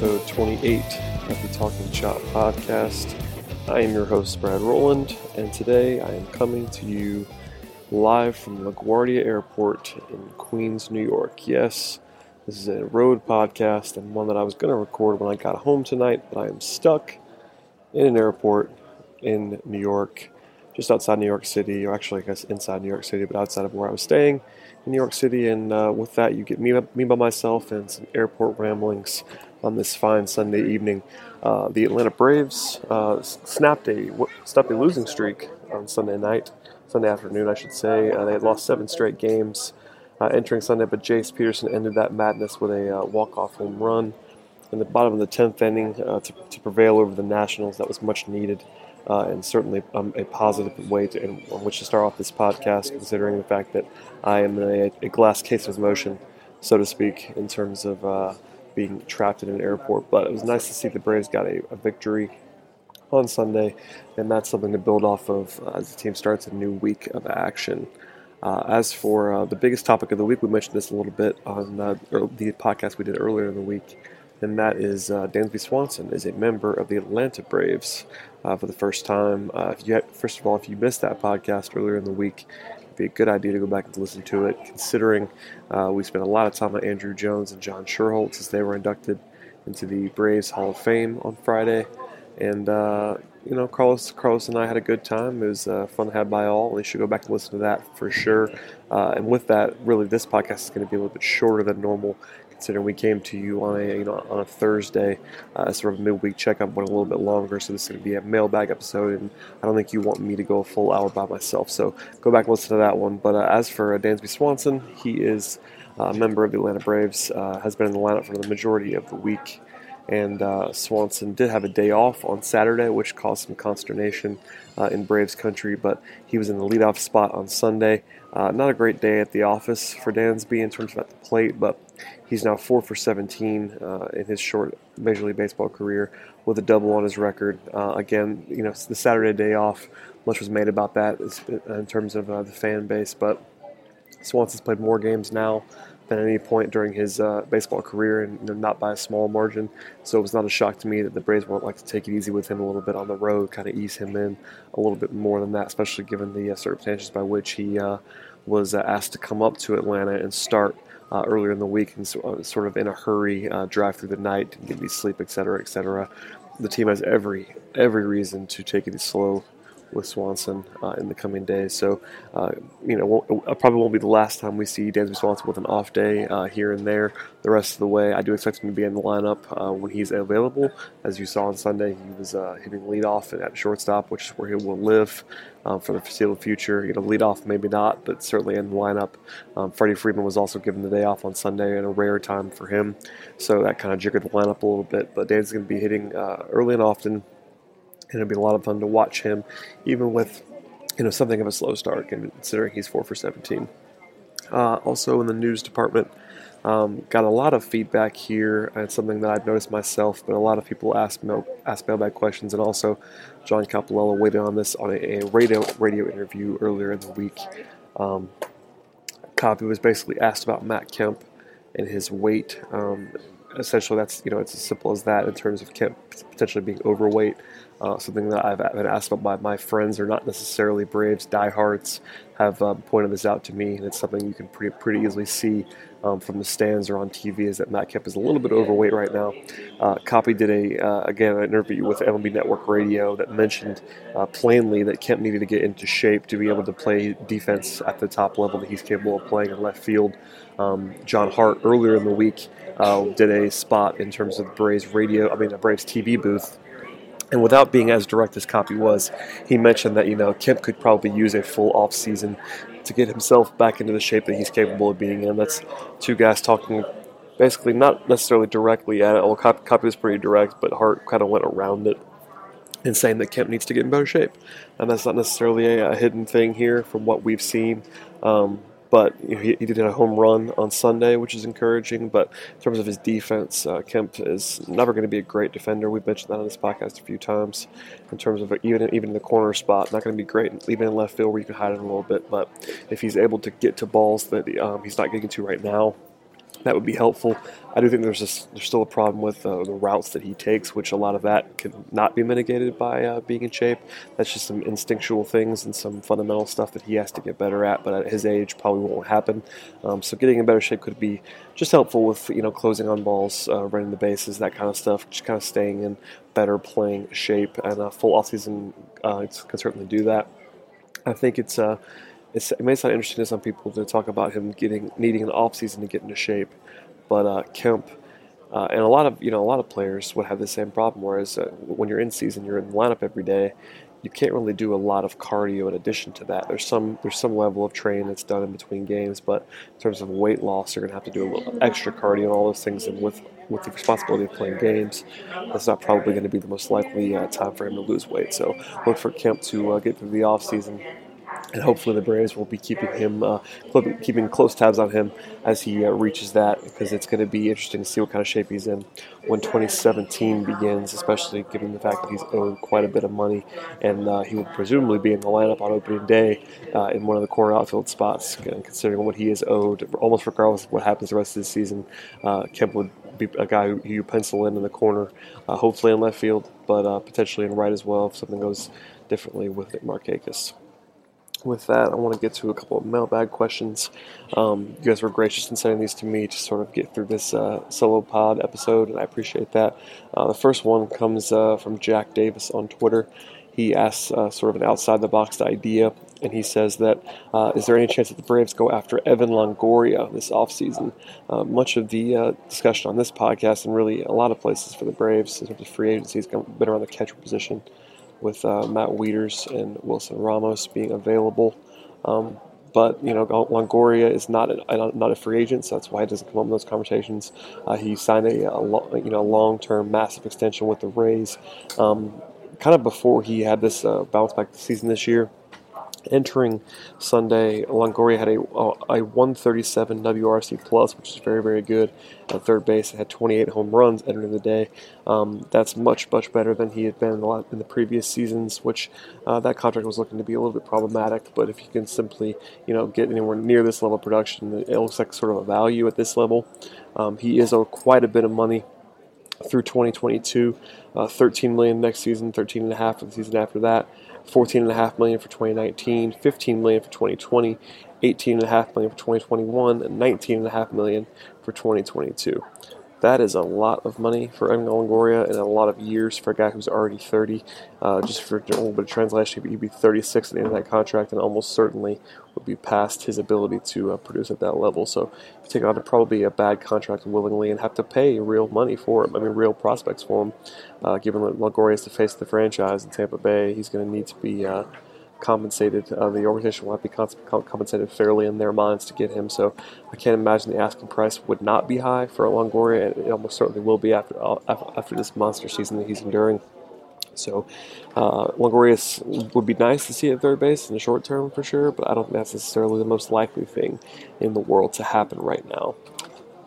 episode 28 of the Talking Chop podcast. I am your host, Brad Rowland, and today I am coming to you live from LaGuardia Airport in Queens, New York. Yes, this is a road podcast and one that I was going to record when I got home tonight, but I am stuck in an airport in New York, just outside New York City, or actually, I guess inside New York City, but outside of where I was staying in New York City. And uh, with that, you get me, me by myself and some airport ramblings on this fine Sunday evening. Uh, the Atlanta Braves uh, snapped a snapped a losing streak on Sunday night, Sunday afternoon, I should say. Uh, they had lost seven straight games uh, entering Sunday, but Jace Peterson ended that madness with a uh, walk-off home run in the bottom of the tenth inning to, to prevail over the Nationals. That was much needed uh, and certainly um, a positive way to, in, on which to start off this podcast, considering the fact that I am a, a glass case of motion, so to speak, in terms of uh, being trapped in an airport. But it was nice to see the Braves got a, a victory on Sunday, and that's something to build off of uh, as the team starts a new week of action. Uh, as for uh, the biggest topic of the week, we mentioned this a little bit on uh, the podcast we did earlier in the week and that is uh, Dansby Swanson is a member of the Atlanta Braves for the first time. If you had, first of all, if you missed that podcast earlier in the week, be a good idea to go back and listen to it. Considering uh, we spent a lot of time on Andruw Jones and John Schuerholz as they were inducted into the Braves Hall of Fame on Friday, and uh, you know Carlos Carlos and I had a good time. It was uh, fun to have by all. You should go back and listen to that for sure. and with that, really, this podcast is going to be a little bit shorter than normal considering we came to you on a you know on a Thursday, uh, sort of midweek checkup went a little bit longer, so this is going to be a mailbag episode, and I don't think you want me to go a full hour by myself. So go back and listen to that one. But uh, as for uh, Dansby Swanson, he is a member of the Atlanta Braves, uh, has been in the lineup for the majority of the week. And uh, Swanson did have a day off on Saturday, which caused some consternation uh, in Braves country, but he was in the leadoff spot on Sunday. Uh, not a great day at the office for Dansby in terms of at the plate, but he's now four for 17 uh, in his short Major League Baseball career with a double on his record. Uh, again, you know, the Saturday day off, much was made about that in terms of uh, the fan base, but Swanson's played more games now at any point during his uh, baseball career, and you know, not by a small margin. So it was not a shock to me that the Braves would like to take it easy with him a little bit on the road, kind of ease him in a little bit more than that, especially given the uh, circumstances by which he uh, was uh, asked to come up to Atlanta and start. Uh, earlier in the week, and so, uh, sort of in a hurry, drive through the night, get me sleep, etc., etc. The team has every every reason to take it slow with Swanson uh, in the coming days. So, uh, you know, it probably won't be the last time we see Dansby Swanson with an off day uh, here and there the rest of the way. I do expect him to be in the lineup uh, when he's available. As you saw on Sunday, he was uh, hitting leadoff at shortstop, which is where he will live. Um, for the foreseeable future, you know, leadoff maybe not, but certainly in the lineup. Um, Freddie Freeman was also given the day off on Sunday at a rare time for him, so that kind of jiggered the lineup a little bit. But Dan's going to be hitting uh, early and often and it'll be a lot of fun to watch him, even with you know something of a slow start, considering he's four for 17. Uh, also in the news department, um, got a lot of feedback here, and something that I've noticed myself. But a lot of people ask mail, ask mailbag questions, and also John Coppolella weighed in on this on a, a radio radio interview earlier in the week. Um, Coppy was basically asked about Matt Kemp and his weight. Um, essentially, that's you know it's as simple as that in terms of Kemp potentially being overweight. Uh, something that I've been asked about by my friends are not necessarily Braves diehards have uh, pointed this out to me, and it's something you can pretty pretty easily see um, from the stands or on TV is that Matt Kemp is a little bit overweight right now. Uh, Coppy did a uh, again an interview with MLB Network Radio that mentioned uh, plainly that Kemp needed to get into shape to be able to play defense at the top level that he's capable of playing in left field. Um, John Hart earlier in the week uh, did a spot in terms of Braves radio, I mean the Braves TV booth and without being as direct as Coppy was, he mentioned that you know Kemp could probably use a full off season to get himself back into the shape that he's capable of being in. That's two guys talking basically not necessarily directly at it. Well, Coppy, Coppy was pretty direct, but Hart kind of went around it and saying that Kemp needs to get in better shape. And that's not necessarily a, a hidden thing here from what we've seen. Um, but he, he, did a home run on Sunday, which is encouraging. But in terms of his defense, uh, Kemp is never going to be a great defender. We've mentioned that on this podcast a few times. In terms of even even in the corner spot, not going to be great, even in left field where you can hide it a little bit. But if he's able to get to balls that um, he's not getting to right now, that would be helpful. I do think there's a, there's still a problem with uh, the routes that he takes, which a lot of that can not be mitigated by uh, being in shape. That's just some instinctual things and some fundamental stuff that he has to get better at. But at his age, probably won't happen. Um, so getting in better shape could be just helpful with you know closing on balls, uh, running the bases, that kind of stuff. Just kind of staying in better playing shape, and a full offseason uh, can certainly do that. I think it's uh, it may sound interesting to some people to talk about him getting needing an off season to get into shape, but uh, Kemp uh, and a lot of you know a lot of players would have the same problem. Whereas uh, when you're in season, you're in the lineup every day. You can't really do a lot of cardio in addition to that. There's some there's some level of training that's done in between games, but in terms of weight loss, you're going to have to do a little extra cardio and all those things. And with with the responsibility of playing games, that's not probably going to be the most likely uh, time for him to lose weight. So look for Kemp to uh, get through the off season and hopefully the Braves will be keeping him, uh, keeping close tabs on him as he uh, reaches that, because it's going to be interesting to see what kind of shape he's in when 2017 begins, especially given the fact that he's owed quite a bit of money, and uh, he will presumably be in the lineup on opening day uh, in one of the corner outfield spots. Considering what he is owed, almost regardless of what happens the rest of the season, uh, Kemp would be a guy who you pencil in in the corner, uh, hopefully in left field, but potentially in right as well if something goes differently with Markakis with that, I want to get to a couple of mailbag questions. Um, you guys were gracious in sending these to me to sort of get through this uh, solo pod episode, and I appreciate that. Uh, the first one comes uh, from Jack Davis on Twitter. He asks uh, sort of an outside the box idea, and he says that uh, is there any chance that the Braves go after Evan Longoria this offseason? Uh, much of the discussion on this podcast, and really a lot of places for the Braves in terms of free agency, has been around the catcher position with uh, Matt Wieters and Wilson Ramos being available. Um, but you know, Longoria is not a, not a free agent, so that's why he doesn't come up in those conversations. Uh, he signed a, a lo- you know long term massive extension with the Rays, um, kind of before he had this uh, bounce back season this year. Entering Sunday, Longoria had a, a 137 WRC plus, which is very, very good. At third base, had 28 home runs entering the day. Um, that's much, much better than he had been in the, in the previous seasons, which uh, that contract was looking to be a little bit problematic. But if you can simply, you know, get anywhere near this level of production, it looks like sort of a value at this level. Um, he is owed quite a bit of money through 2022, uh, 13 million next season, 13 and a half the season after that. 14.5 million for 2019, 15 million for 2020, 18.5 million for 2021, and 19.5 million for 2022. That is a lot of money for Evan Longoria and a lot of years for a guy who's already 30. Uh, just for a little bit of translation, he'd be 36 at the end of that contract and almost certainly would be past his ability to uh, produce at that level. So you take on probably a bad contract willingly and have to pay real money for him. I mean, real prospects for him. Uh, given that Longoria is to face the franchise in Tampa Bay, he's going to need to be uh, compensated. Uh, the organization will to be compensated fairly in their minds to get him. So I can't imagine the asking price would not be high for Longoria. It almost certainly will be after uh, after this monster season that he's enduring. So uh, Longoria would be nice to see at third base in the short term for sure, but I don't think that's necessarily the most likely thing in the world to happen right now.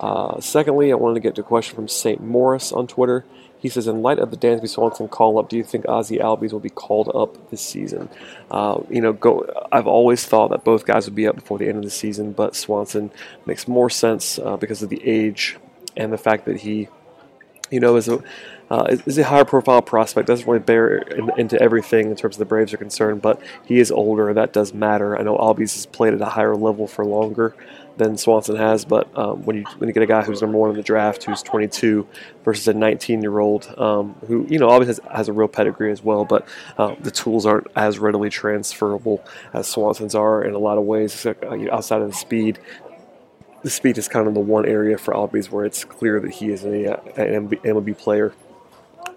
Uh, secondly, I wanted to get to a question from St. Morris on Twitter. He says, in light of the Dansby Swanson call up, do you think Ozzie Albies will be called up this season? Uh, you know, go. I've always thought that both guys would be up before the end of the season, but Swanson makes more sense uh, because of the age and the fact that he you know, is a uh, is, a higher profile prospect. Doesn't really bear in, into everything in terms of the Braves are concerned, but he is older. That does matter. I know Albies has played at a higher level for longer than Swanson has, but um, when you when you get a guy who's number one in the draft, who's 22, versus a 19 year old um, who you know obviously has, has, a real pedigree as well, but uh, the tools aren't as readily transferable as Swanson's are in a lot of ways, uh, outside of the speed the speed is kind of the one area for Albies where it's clear that he is a, uh, an MLB player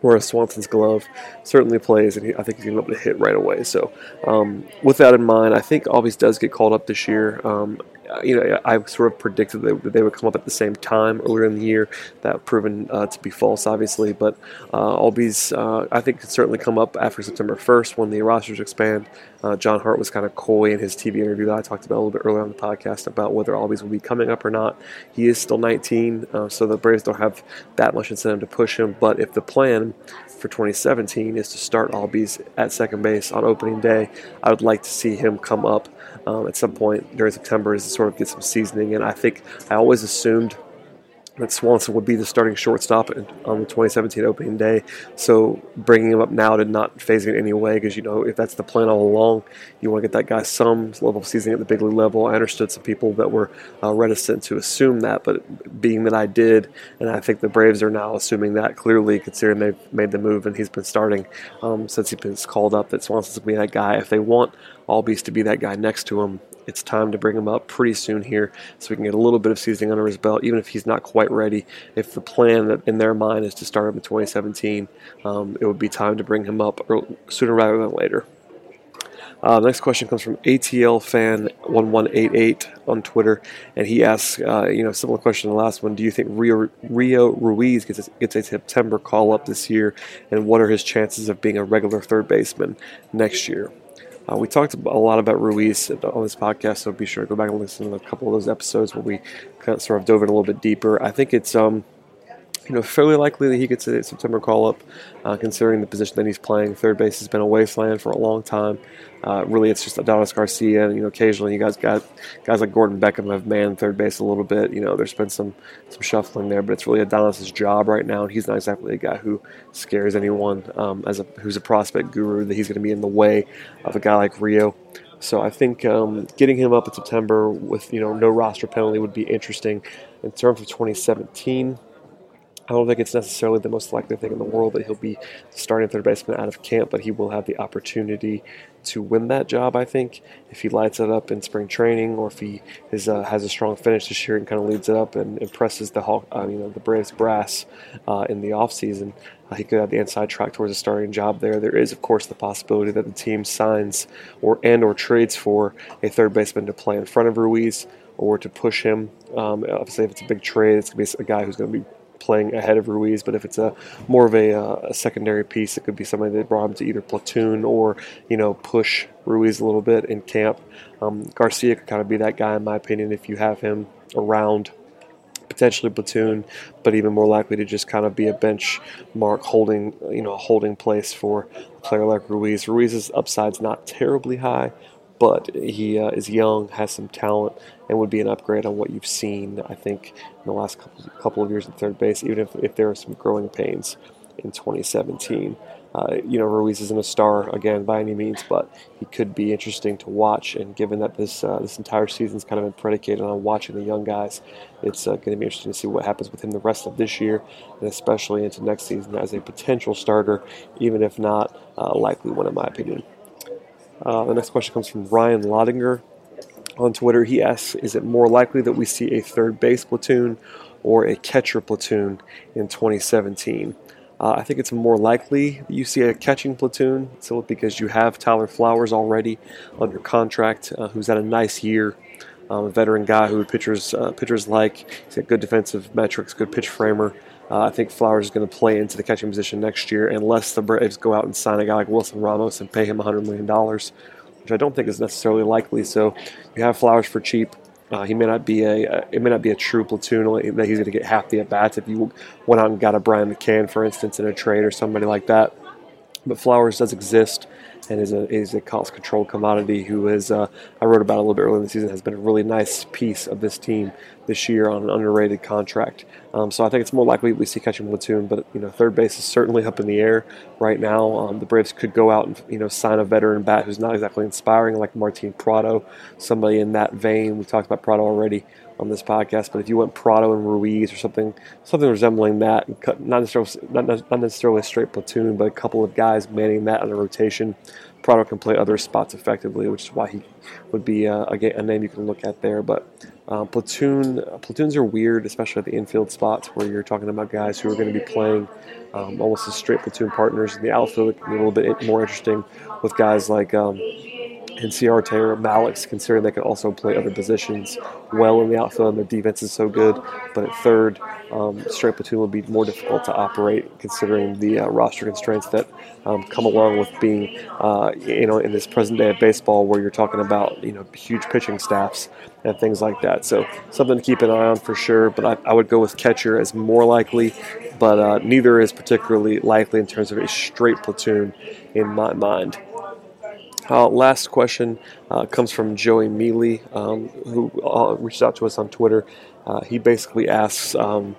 whereas Swanson's glove certainly plays, and he, I think he's going to be able to hit right away. So, um, with that in mind, I think Albies does get called up this year. Um, you know, I sort of predicted that they would come up at the same time earlier in the year. That proven uh, to be false, obviously. But uh, Albies, uh, I think, could certainly come up after September 1st when the rosters expand. Uh, John Hart was kind of coy in his TV interview that I talked about a little bit earlier on the podcast about whether Albies will be coming up or not. He is still 19, uh, so the Braves don't have that much incentive to push him. But if the plan for 2017 is to start Albies at second base on opening day, I would like to see him come up um, at some point during September is to sort of get some seasoning. And I think I always assumed that Swanson would be the starting shortstop on the 2017 opening day. So bringing him up now did not phase it in any way because, you know, if that's the plan all along, you want to get that guy some level of seasoning at the big league level. I understood some people that were uh, reticent to assume that, but being that I did, and I think the Braves are now assuming that clearly, considering they've made the move and he's been starting um, since he's been called up, that Swanson's going to be that guy. If they want Albies to be that guy next to him, it's time to bring him up pretty soon here so we can get a little bit of seasoning under his belt, even if he's not quite ready. If the plan in their mind is to start him in 2017, um, it would be time to bring him up sooner rather than later. Uh, next question comes from ATL fan 1188 on Twitter, and he asks, uh, you know, similar question to the last one. Do you think Rio, Rio Ruiz gets a, gets a September call up this year, and what are his chances of being a regular third baseman next year? Uh, we talked a lot about Ruiz on this podcast, so be sure to go back and listen to a couple of those episodes where we kind of sort of dove in a little bit deeper. I think it's um, you know, fairly likely that he gets a September call up, uh, considering the position that he's playing. Third base has been a wasteland for a long time. Uh, really, it's just Adonis Garcia, and you know, occasionally you guys got guys like Gordon Beckham have manned third base a little bit. You know, there's been some some shuffling there, but it's really Adonis's job right now, and he's not exactly a guy who scares anyone um, as a who's a prospect guru. That he's going to be in the way of a guy like Rio. So I think um, getting him up in September with you know no roster penalty would be interesting. In terms of 2017, I don't think it's necessarily the most likely thing in the world that he'll be starting third baseman out of camp, but he will have the opportunity to win that job. I think if he lights it up in spring training, or if he is, uh, has a strong finish this year and kind of leads it up and impresses the uh, you know the Braves brass uh, in the offseason, uh, he could have the inside track towards a starting job there. There is, of course, the possibility that the team signs or and or trades for a third baseman to play in front of Ruiz or to push him. Um, obviously, if it's a big trade, it's going to be a guy who's going to be playing ahead of Ruiz. But if it's a more of a, uh, a, secondary piece, it could be somebody that brought him to either platoon or you know push Ruiz a little bit in camp. Um, Garcia could kind of be that guy, in my opinion, if you have him around. Potentially platoon, but even more likely to just kind of be a bench mark holding, you know, a holding place for a player like Ruiz. Ruiz's upside's not terribly high, but he uh, is young, has some talent, and would be an upgrade on what you've seen, I think, in the last couple, couple of years at third base, even if, if there are some growing pains in 2017. Uh, you know, Ruiz isn't a star again by any means, but he could be interesting to watch. And given that this uh, this entire season's kind of been predicated on watching the young guys, it's uh, going to be interesting to see what happens with him the rest of this year, and especially into next season as a potential starter, even if not uh, likely one, in my opinion. Uh, the next question comes from Ryan Lodinger on Twitter. He asks Is it more likely that we see a third base platoon or a catcher platoon in 2017? Uh, I think it's more likely that you see a catching platoon, so because you have Tyler Flowers already under contract, uh, who's had a nice year. Um, a veteran guy who pitchers uh, pitchers like. He's got good defensive metrics, good pitch framer. Uh, I think Flowers is going to play into the catching position next year unless the Braves go out and sign a guy like Wilson Ramos and pay him $100 million, which I don't think is necessarily likely. So you have Flowers for cheap. Uh, he may not be a uh, it may not be a true platoon that he's going to get half the at bats if you went out and got a Brian McCann, for instance, in a trade or somebody like that. But Flowers does exist and is a is a cost controlled commodity who is uh, I wrote about a little bit earlier in the season has been a really nice piece of this team this year on an underrated contract. Um, so I think it's more likely we see catching platoon, but you know, third base is certainly up in the air right now. Um, the Braves could go out and you know sign a veteran bat who's not exactly inspiring, like Martin Prado, somebody in that vein. We talked about Prado already on this podcast, but if you went Prado and Ruiz or something, something resembling that, not necessarily not, not necessarily a straight platoon, but a couple of guys manning that on a rotation, Prado can play other spots effectively, which is why he would be uh, a, a name you can look at there. But uh, platoon platoons are weird, especially at the infield spots where you're talking about guys who are going to be playing um, almost as straight platoon partners. In the outfield, it can be a little bit more interesting with guys like. Um, Inciarte or Mallex, considering they can also play other positions well in the outfield and their defense is so good. But at third, um, straight platoon would be more difficult to operate considering the uh, roster constraints that um, come along with being, uh, you know, in this present day of baseball where you're talking about, you know, huge pitching staffs and things like that. So something to keep an eye on for sure. But I, I would go with catcher as more likely, but uh, neither is particularly likely in terms of a straight platoon in my mind. Uh, last question uh, comes from Joey Mealy, um, who uh, reached out to us on Twitter. Uh, he basically asks um,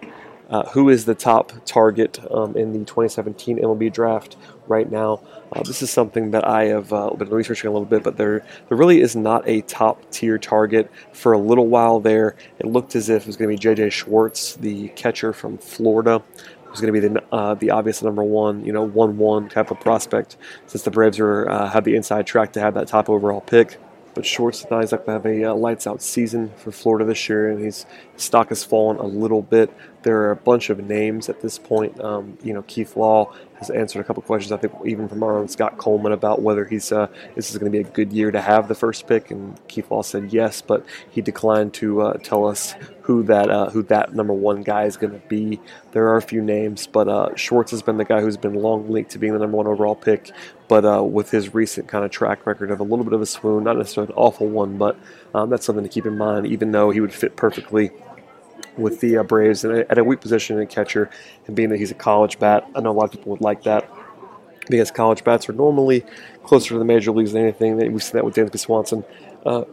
uh, who is the top target um, in the 2017 MLB draft right now. Uh, this is something that I have been researching a little bit, but there there really is not a top tier target. For a little while there, it looked as if it was going to be J.J. Schwarz, the catcher from Florida who's going to be the uh, the obvious number one, you know, one one type of prospect, since the Braves are uh, have the inside track to have that top overall pick. But Schwarz did not exactly have a uh, lights out season for Florida this year, and his stock has fallen a little bit. There are a bunch of names at this point. Um, you know, Keith Law has answered a couple questions, I think, even from our own Scott Coleman about whether he's uh, this is going to be a good year to have the first pick, and Keith Law said yes, but he declined to uh, tell us who that uh, who that number one guy is going to be. There are a few names, but uh, Schwarz has been the guy who's been long linked to being the number one overall pick. But uh, with his recent kind of track record of a little bit of a swoon, not necessarily an awful one, but um, that's something to keep in mind. Even though he would fit perfectly with the uh, Braves at a weak position in catcher, and being that he's a college bat, I know a lot of people would like that because college bats are normally closer to the major leagues than anything. We've seen that with Dansby Swanson. Uh,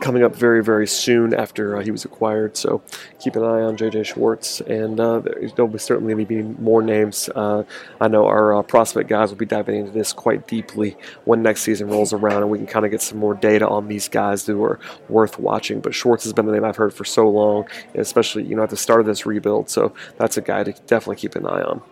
coming up very, very soon after uh, he was acquired. So keep an eye on JJ Schwarz, and uh, there'll be certainly be more names. Uh, I know our uh, prospect guys will be diving into this quite deeply when next season rolls around, and we can kind of get some more data on these guys who are worth watching. But Schwarz has been the name I've heard for so long, especially you know at the start of this rebuild. So that's a guy to definitely keep an eye on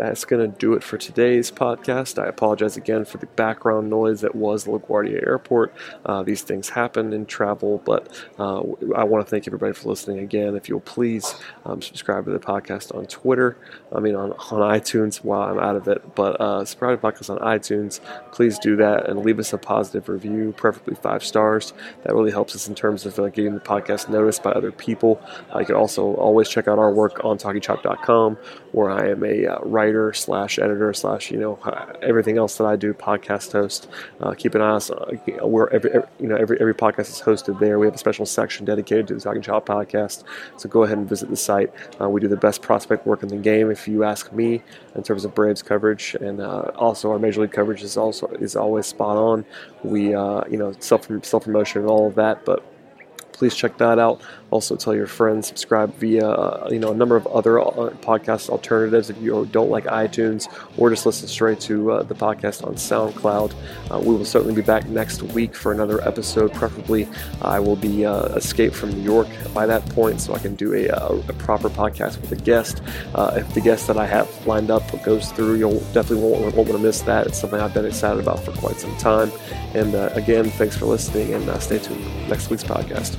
that's going to do it for today's podcast. I apologize again for the background noise that was LaGuardia Airport. Uh, these things happen in travel, but uh, I want to thank everybody for listening again. If you'll please um, subscribe to the podcast on Twitter, I mean on, on iTunes while I'm out of it, but uh, subscribe to the podcast on iTunes. Please do that and leave us a positive review, preferably five stars. That really helps us in terms of getting the podcast noticed by other people. Uh, you can also always check out our work on TalkingChop.com, where I am a uh, writer writer slash editor slash you know everything else that I do, podcast host. Uh, keep an eye on uh, where every, every, you know every every podcast is hosted there. We have a special section dedicated to the Talking Chop podcast. So go ahead and visit the site. Uh, we do the best prospect work in the game, if you ask me, in terms of Braves coverage, and uh, also our Major League coverage is also is always spot on. We uh, you know self self promotion and all of that, but please check that out. Also, tell your friends, subscribe via uh, you know a number of other uh, podcast alternatives if you don't like iTunes or just listen straight to uh, the podcast on SoundCloud. Uh, we will certainly be back next week for another episode. Preferably, I will be escaped from New York by that point, so I can do a, a proper podcast with a guest. If the guest that I have lined up goes through, you'll definitely won't, won't want to miss that. It's something I've been excited about for quite some time. And again, thanks for listening, and stay tuned for next week's podcast.